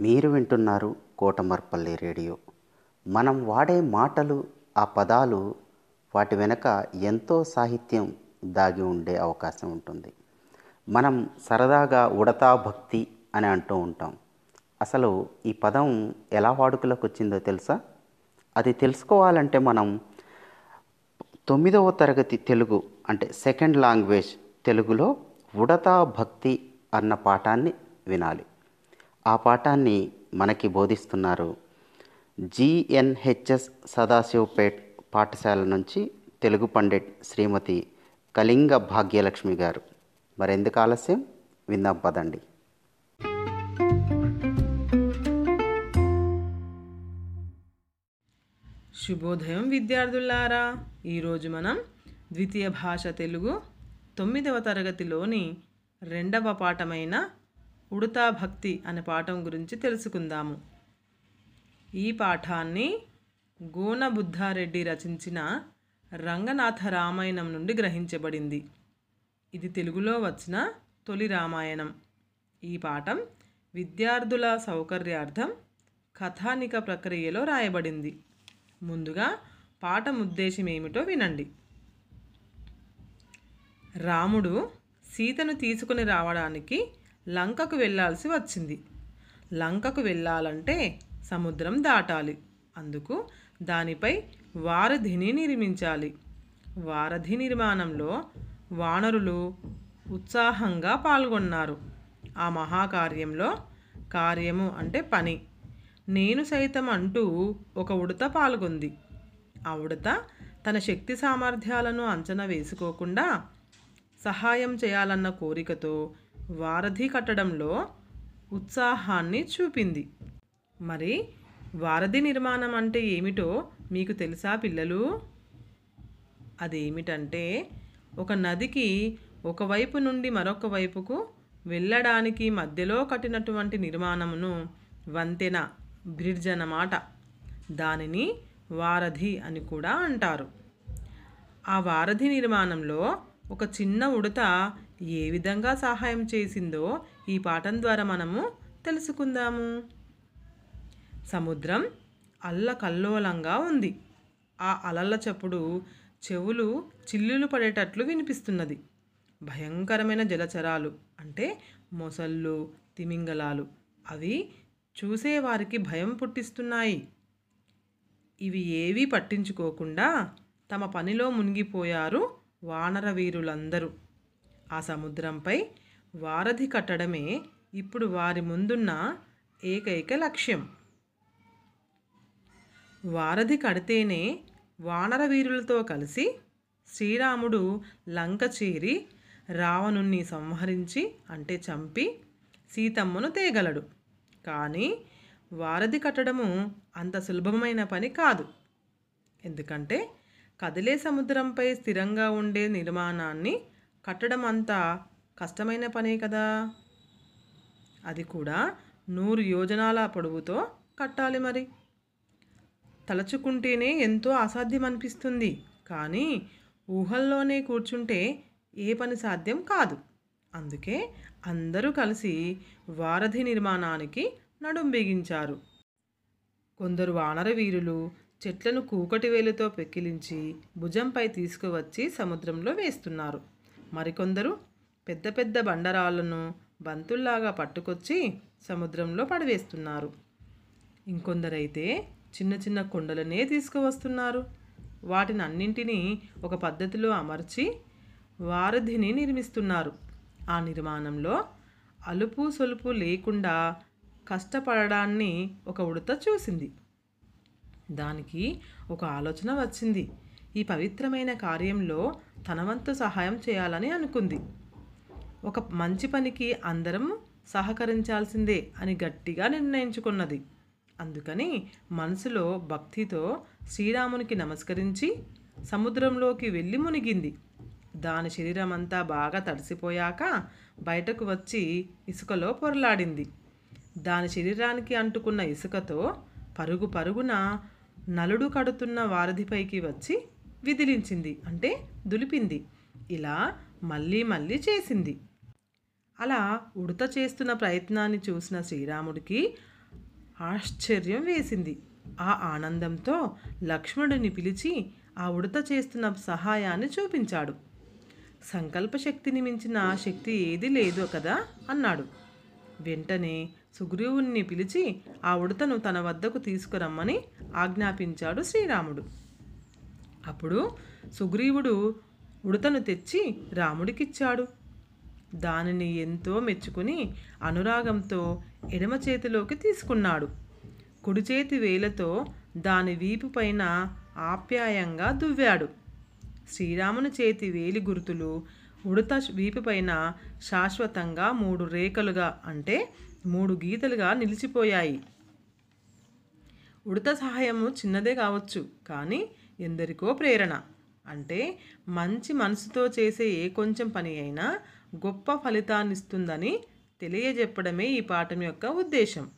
మీరు వింటున్నారు కోటమర్పల్లి రేడియో. మనం వాడే మాటలు ఆ పదాలు వాటి వెనక ఎంతో సాహిత్యం దాగి ఉండే అవకాశం ఉంటుంది. మనం సరదాగా ఉడతా భక్తి అని అంటూ ఉంటాం. అసలు ఈ పదం ఎలా వాడుకలోకి వచ్చిందో తెలుసా? అది తెలుసుకోవాలంటే మనం తొమ్మిదవ తరగతి తెలుగు అంటే సెకండ్ లాంగ్వేజ్ తెలుగులో ఉడతా భక్తి అన్న పాఠాన్ని వినాలి. ఆ పాఠాన్ని మనకి బోధిస్తున్నారు. జిఎన్హెచ్ఎస్ సదాశివపేట్ పాఠశాల నుంచి తెలుగు పండిట్ శ్రీమతి కళింగ భాగ్యలక్ష్మి గారు. మరెందుకు ఆలస్యం? విందాం పదండి. శుభోదయం విద్యార్థులారా ఈరోజు మనం ద్వితీయ భాష తెలుగు తొమ్మిదవ తరగతిలోని రెండవ పాఠమైన ఉడతా భక్తి అనే పాఠం గురించి తెలుసుకుందాము. ఈ పాఠాన్ని గోనబుద్ధారెడ్డి రచించిన రంగనాథ రామాయణం నుండి గ్రహించబడింది. ఇది తెలుగులో వచ్చిన తొలి రామాయణం. ఈ పాఠం విద్యార్థుల సౌకర్యార్థం కథానిక ప్రక్రియలో రాయబడింది. ముందుగా పాఠం ఉద్దేశం ఏమిటో వినండి. రాముడు సీతను తీసుకుని రావడానికి లంకకు వెళ్ళాల్సి వచ్చింది. లంకకు వెళ్ళాలంటే సముద్రం దాటాలి. అందుకు దానిపై వారధిని నిర్మించాలి. వారధి నిర్మాణంలో వానరులు ఉత్సాహంగా పాల్గొన్నారు. ఆ మహాకార్యంలో కార్యము అంటే పని. నేను సైతం అంటూ ఒక ఉడత పాల్గొంది. ఆ ఉడత తన శక్తి సామర్థ్యాలను అంచనా వేసుకోకుండా సహాయం చేయాలన్న కోరికతో వారధి కట్టడంలో ఉత్సాహాన్ని చూపింది. మరి వారధి నిర్మాణం అంటే ఏమిటో మీకు తెలుసా పిల్లలు? అదేమిటంటే ఒక నదికి ఒకవైపు నుండి మరొక వైపుకు వెళ్ళడానికి మధ్యలో కట్టినటువంటి నిర్మాణమును వంతెన బ్రిడ్జ్ అన్నమాట. దానిని వారధి అని కూడా అంటారు. ఆ వారధి నిర్మాణంలో ఒక చిన్న ఉడత ఏ విధంగా సహాయం చేసిందో ఈ పాఠం ద్వారా మనము తెలుసుకుందాము. సముద్రం అల్లకల్లోలంగా ఉంది. ఆ అలల చప్పుడు చెవులు చిల్లులు పడేటట్లు వినిపిస్తున్నది. భయంకరమైన జలచరాలు అంటే మొసళ్ళు తిమింగలాలు అవి చూసేవారికి భయం పుట్టిస్తున్నాయి. ఇవి ఏవీ పట్టించుకోకుండా తమ పనిలో మునిగిపోయారు వానర వీరులందరూ ఆ సముద్రంపై వారధి కట్టడమే ఇప్పుడు వారి ముందున్న ఏకైక లక్ష్యం. వారధి కడితేనే వానర వీరులతో కలిసి శ్రీరాముడు లంక చేరి రావణుణ్ణి సంహరించి అంటే చంపి సీతమ్మను తేగలడు. కానీ వారధి కట్టడము అంత సులభమైన పని కాదు. ఎందుకంటే కదిలే సముద్రంపై స్థిరంగా ఉండే నిర్మాణాన్ని కట్టడం అంత కష్టమైన పనే కదా. అది కూడా నూరు యోజనాల పొడవుతో కట్టాలి మరి. తలచుకుంటేనే ఎంతో అసాధ్యం అనిపిస్తుంది కానీ ఊహల్లోనే కూర్చుంటే ఏ పని సాధ్యం కాదు. అందుకే అందరూ కలిసి వారధి నిర్మాణానికి నడుం బిగించారు. కొందరు వానర వీరులు చెట్లను కూకటి వేలుతో పెక్కిలించి భుజంపై తీసుకువచ్చి సముద్రంలో వేస్తున్నారు. మరికొందరు పెద్ద పెద్ద బండరాళ్ళను బంతుల్లాగా పట్టుకొచ్చి సముద్రంలో పడవేస్తున్నారు. ఇంకొందరైతే చిన్న చిన్న కొండలనే తీసుకువస్తున్నారు. వాటిని అన్నింటినీ ఒక పద్ధతిలో అమర్చి వారధిని నిర్మిస్తున్నారు. ఆ నిర్మాణంలో అలుపు సొలుపు లేకుండా కష్టపడడాన్ని ఒక ఉడత చూసింది. దానికి ఒక ఆలోచన వచ్చింది. ఈ పవిత్రమైన కార్యంలో తనవంతు సహాయం చేయాలని అనుకుంది. ఒక మంచి పనికి అందరం సహకరించాల్సిందే అని గట్టిగా నిర్ణయించుకున్నది. అందుకని మనసులో భక్తితో శ్రీరామునికి నమస్కరించి సముద్రంలోకి వెళ్ళి మునిగింది. దాని శరీరం అంతా బాగా తడిసిపోయాక బయటకు వచ్చి ఇసుకలో పొరలాడింది. దాని శరీరానికి అంటుకున్న ఇసుకతో పరుగు పరుగున నలుడు కడుతున్న వారధిపైకి వచ్చి విదిలించింది. అంటే దులిపింది. ఇలా మళ్ళీ మళ్ళీ చేసింది. అలా ఉడత చేస్తున్న ప్రయత్నాన్ని చూసిన శ్రీరాముడికి ఆశ్చర్యం వేసింది. ఆ ఆనందంతో లక్ష్మణుడిని పిలిచి ఆ ఉడత చేస్తున్న సహాయాన్ని చూపించాడు. సంకల్ప శక్తిని మించిన శక్తి ఏది లేదు కదా అన్నాడు. వెంటనే సుగ్రీవుణ్ణి పిలిచి ఆ ఉడతను తన వద్దకు తీసుకురమ్మని ఆజ్ఞాపించాడు శ్రీరాముడు. అప్పుడు సుగ్రీవుడు ఉడతను తెచ్చి రాముడికిచ్చాడు. దానిని ఎంతో మెచ్చుకుని అనురాగంతో ఎడమ చేతిలోకి తీసుకున్నాడు. కుడి చేతి వేలతో దాని వీపు పైన ఆప్యాయంగా దువ్వాడు. శ్రీరాముని చేతి వేలి గుర్తులు ఉడత వీపుపైన శాశ్వతంగా మూడు రేఖలుగా అంటే మూడు గీతలుగా నిలిచిపోయాయి. ఉడత సహాయము చిన్నదే కావచ్చు కానీ ఎందరికో ప్రేరణ. అంటే మంచి మనసుతో చేసే ఏ కొంచెం పని అయినా గొప్ప ఫలితాన్నిస్తుందని తెలియజెప్పడమే ఈ పాఠం యొక్క ఉద్దేశం.